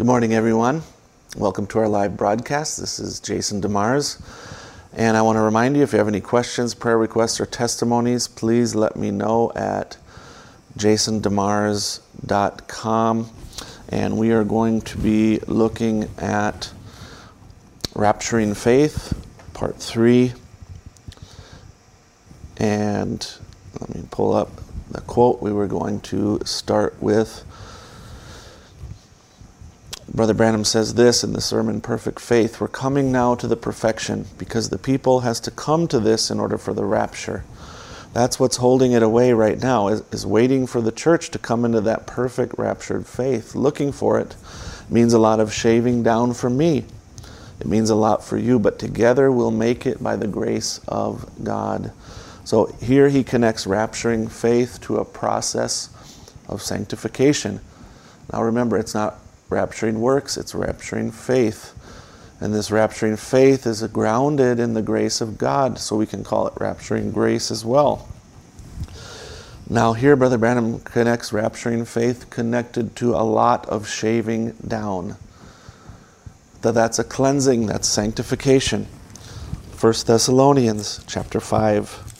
Good morning, everyone. Welcome to our live broadcast. This is Jason DeMars. And I want to remind you if you have any questions, prayer requests, or testimonies, please let me know at jasondemars.com. And we are going to be looking at Rapturing Faith, Part 3. And let me pull up the quote we were going to start with. Brother Branham says this in the sermon Perfect Faith We're coming now to the perfection because the people has to come to this in order for the rapture. That's what's holding it away right now, is, is waiting for the church to come into that perfect raptured faith. Looking for it means a lot of shaving down for me. It means a lot for you, but together we'll make it by the grace of God. So here he connects rapturing faith to a process of sanctification. Now remember, it's not rapturing works, it's rapturing faith. And this rapturing faith is grounded in the grace of God, so we can call it rapturing grace as well. Now, here, Brother Branham connects rapturing faith connected to a lot of shaving down. That that's a cleansing, that's sanctification. 1 Thessalonians chapter 5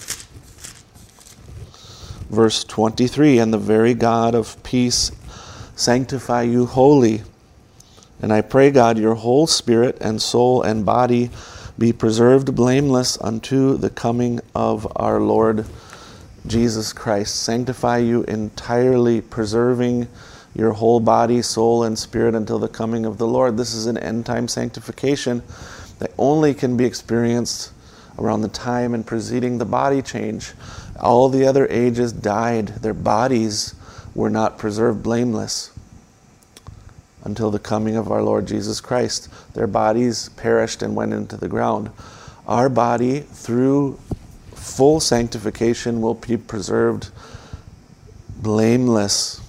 verse 23 and the very God of peace sanctify you wholly. And I pray, God, your whole spirit and soul and body be preserved blameless unto the coming of our Lord Jesus Christ. Sanctify you entirely, preserving your whole body, soul, and spirit until the coming of the Lord. This is an end time sanctification that only can be experienced around the time and preceding the body change. All the other ages died, their bodies were not preserved blameless until the coming of our Lord Jesus Christ. Their bodies perished and went into the ground. Our body, through full sanctification, will be preserved blameless.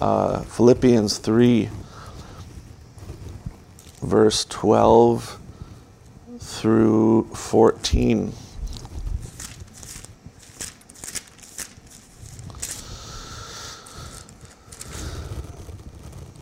Uh, Philippians 3, verse 12 through 14.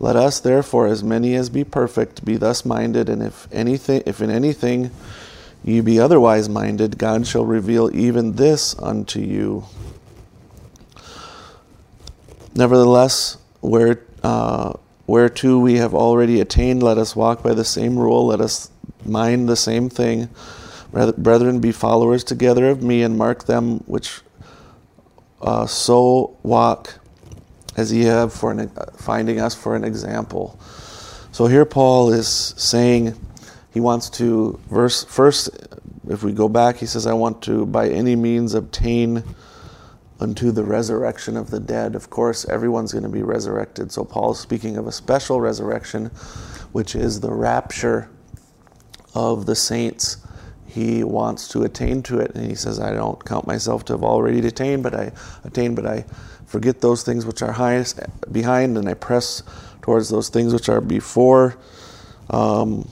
Let us therefore, as many as be perfect, be thus minded, and if anything if in anything ye be otherwise minded, God shall reveal even this unto you. Nevertheless, where uh, whereto we have already attained, let us walk by the same rule, let us mind the same thing. Brethren, be followers together of me, and mark them which uh, so walk as ye have for an, uh, finding us for an example. So here Paul is saying he wants to verse first if we go back he says I want to by any means obtain unto the resurrection of the dead. Of course, everyone's going to be resurrected. So Paul is speaking of a special resurrection which is the rapture of the saints. He wants to attain to it and he says I don't count myself to have already attained but I attained but I forget those things which are highest behind, and I press towards those things which are before. Um,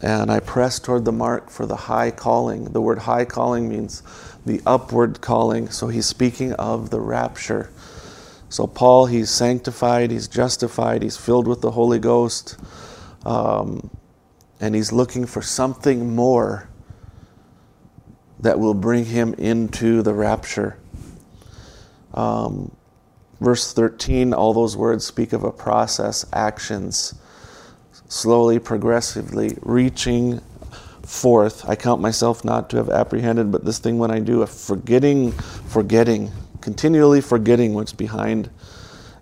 and I press toward the mark for the high calling. The word high calling means the upward calling. So he's speaking of the rapture. So, Paul, he's sanctified, he's justified, he's filled with the Holy Ghost, um, and he's looking for something more that will bring him into the rapture. Um, verse 13, all those words speak of a process, actions, slowly, progressively reaching forth. I count myself not to have apprehended, but this thing when I do, a forgetting, forgetting, continually forgetting what's behind,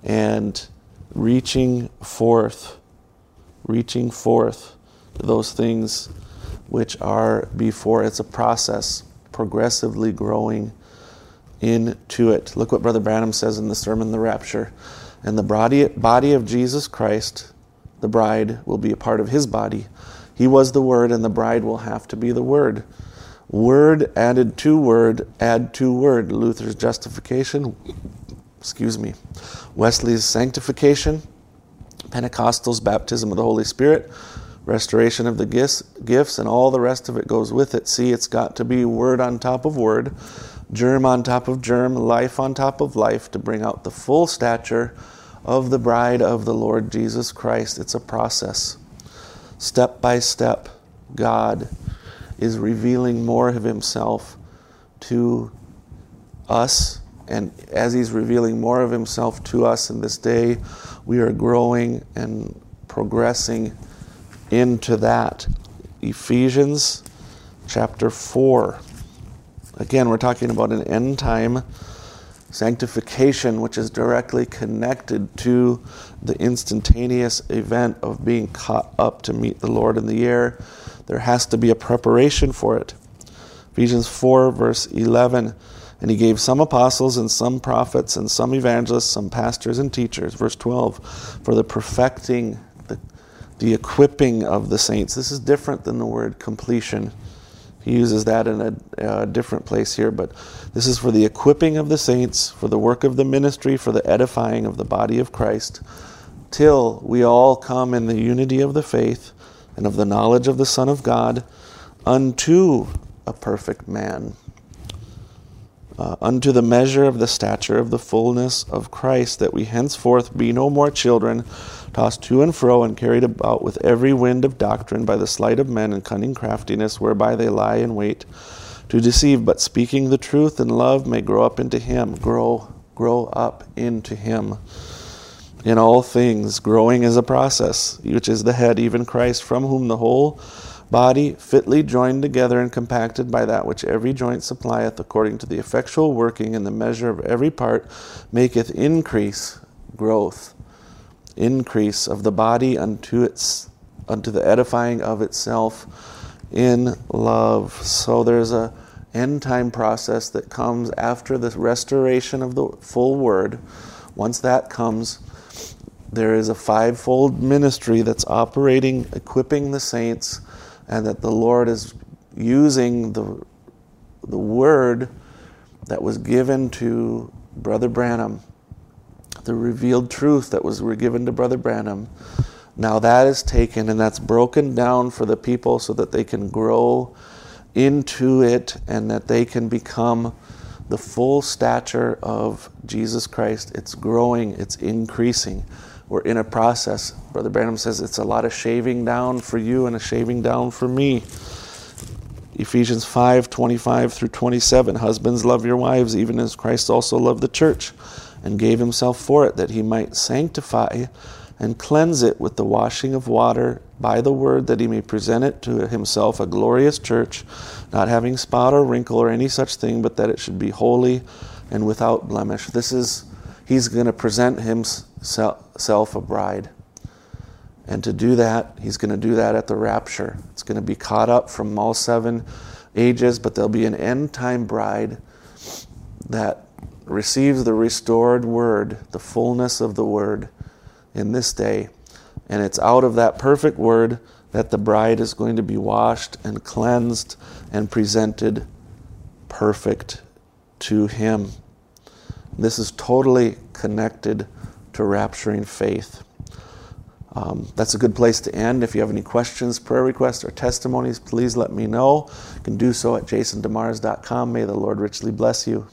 and reaching forth, reaching forth to those things which are before. It's a process, progressively growing into it. Look what Brother Branham says in the sermon, The Rapture. And the body, body of Jesus Christ, the bride will be a part of his body. He was the Word, and the bride will have to be the Word. Word added to word, add to word. Luther's justification, excuse me. Wesley's sanctification, Pentecostal's baptism of the Holy Spirit, restoration of the gifts, gifts, and all the rest of it goes with it. See, it's got to be word on top of word, germ on top of germ, life on top of life to bring out the full stature of the bride of the Lord Jesus Christ. It's a process. Step by step, God is revealing more of Himself to us. And as He's revealing more of Himself to us in this day, we are growing and progressing into that. Ephesians chapter 4. Again, we're talking about an end time sanctification, which is directly connected to the instantaneous event of being caught up to meet the Lord in the air. There has to be a preparation for it. Ephesians 4, verse 11. And he gave some apostles and some prophets and some evangelists, some pastors and teachers. Verse 12, for the perfecting, the, the equipping of the saints. This is different than the word completion. He uses that in a, a, different place here, but this is for the equipping of the saints, for the work of the ministry, for the edifying of the body of Christ, till we all come in the unity of the faith and of the knowledge of the Son of God unto a perfect man, uh, unto the measure of the stature of the fullness of Christ, that we henceforth be no more children tossed to and fro and carried about with every wind of doctrine by the sleight of men and cunning craftiness whereby they lie in wait to deceive, but speaking the truth in love may grow up into him, grow, grow up into him. In all things, growing is a process, which is the head, even Christ, from whom the whole body, fitly joined together and compacted by that which every joint supplieth, according to the effectual working in the measure of every part, maketh increase, growth increase of the body unto its unto the edifying of itself in love. So there's a end time process that comes after the restoration of the full word. Once that comes, there is a fivefold ministry that's operating, equipping the saints, and that the Lord is using the, the word that was given to Brother Branham the revealed truth that was given to Brother Branham. Now that is taken and that's broken down for the people so that they can grow into it and that they can become the full stature of Jesus Christ. It's growing, it's increasing. We're in a process. Brother Branham says it's a lot of shaving down for you and a shaving down for me. Ephesians 5 25 through 27. Husbands, love your wives, even as Christ also loved the church and gave himself for it, that he might sanctify and cleanse it with the washing of water by the word, that he may present it to himself a glorious church, not having spot or wrinkle or any such thing, but that it should be holy and without blemish. This is, he's going to present himself a bride. And to do that, he's going to do that at the rapture. It's going to be caught up from all seven ages, but there'll be an end time bride that receives the restored word, the fullness of the word in this day. And it's out of that perfect word that the bride is going to be washed and cleansed and presented perfect to him. This is totally connected to rapturing faith. Um, that's a good place to end. If you have any questions, prayer requests, or testimonies, please let me know. You can do so at jasondemars.com. May the Lord richly bless you.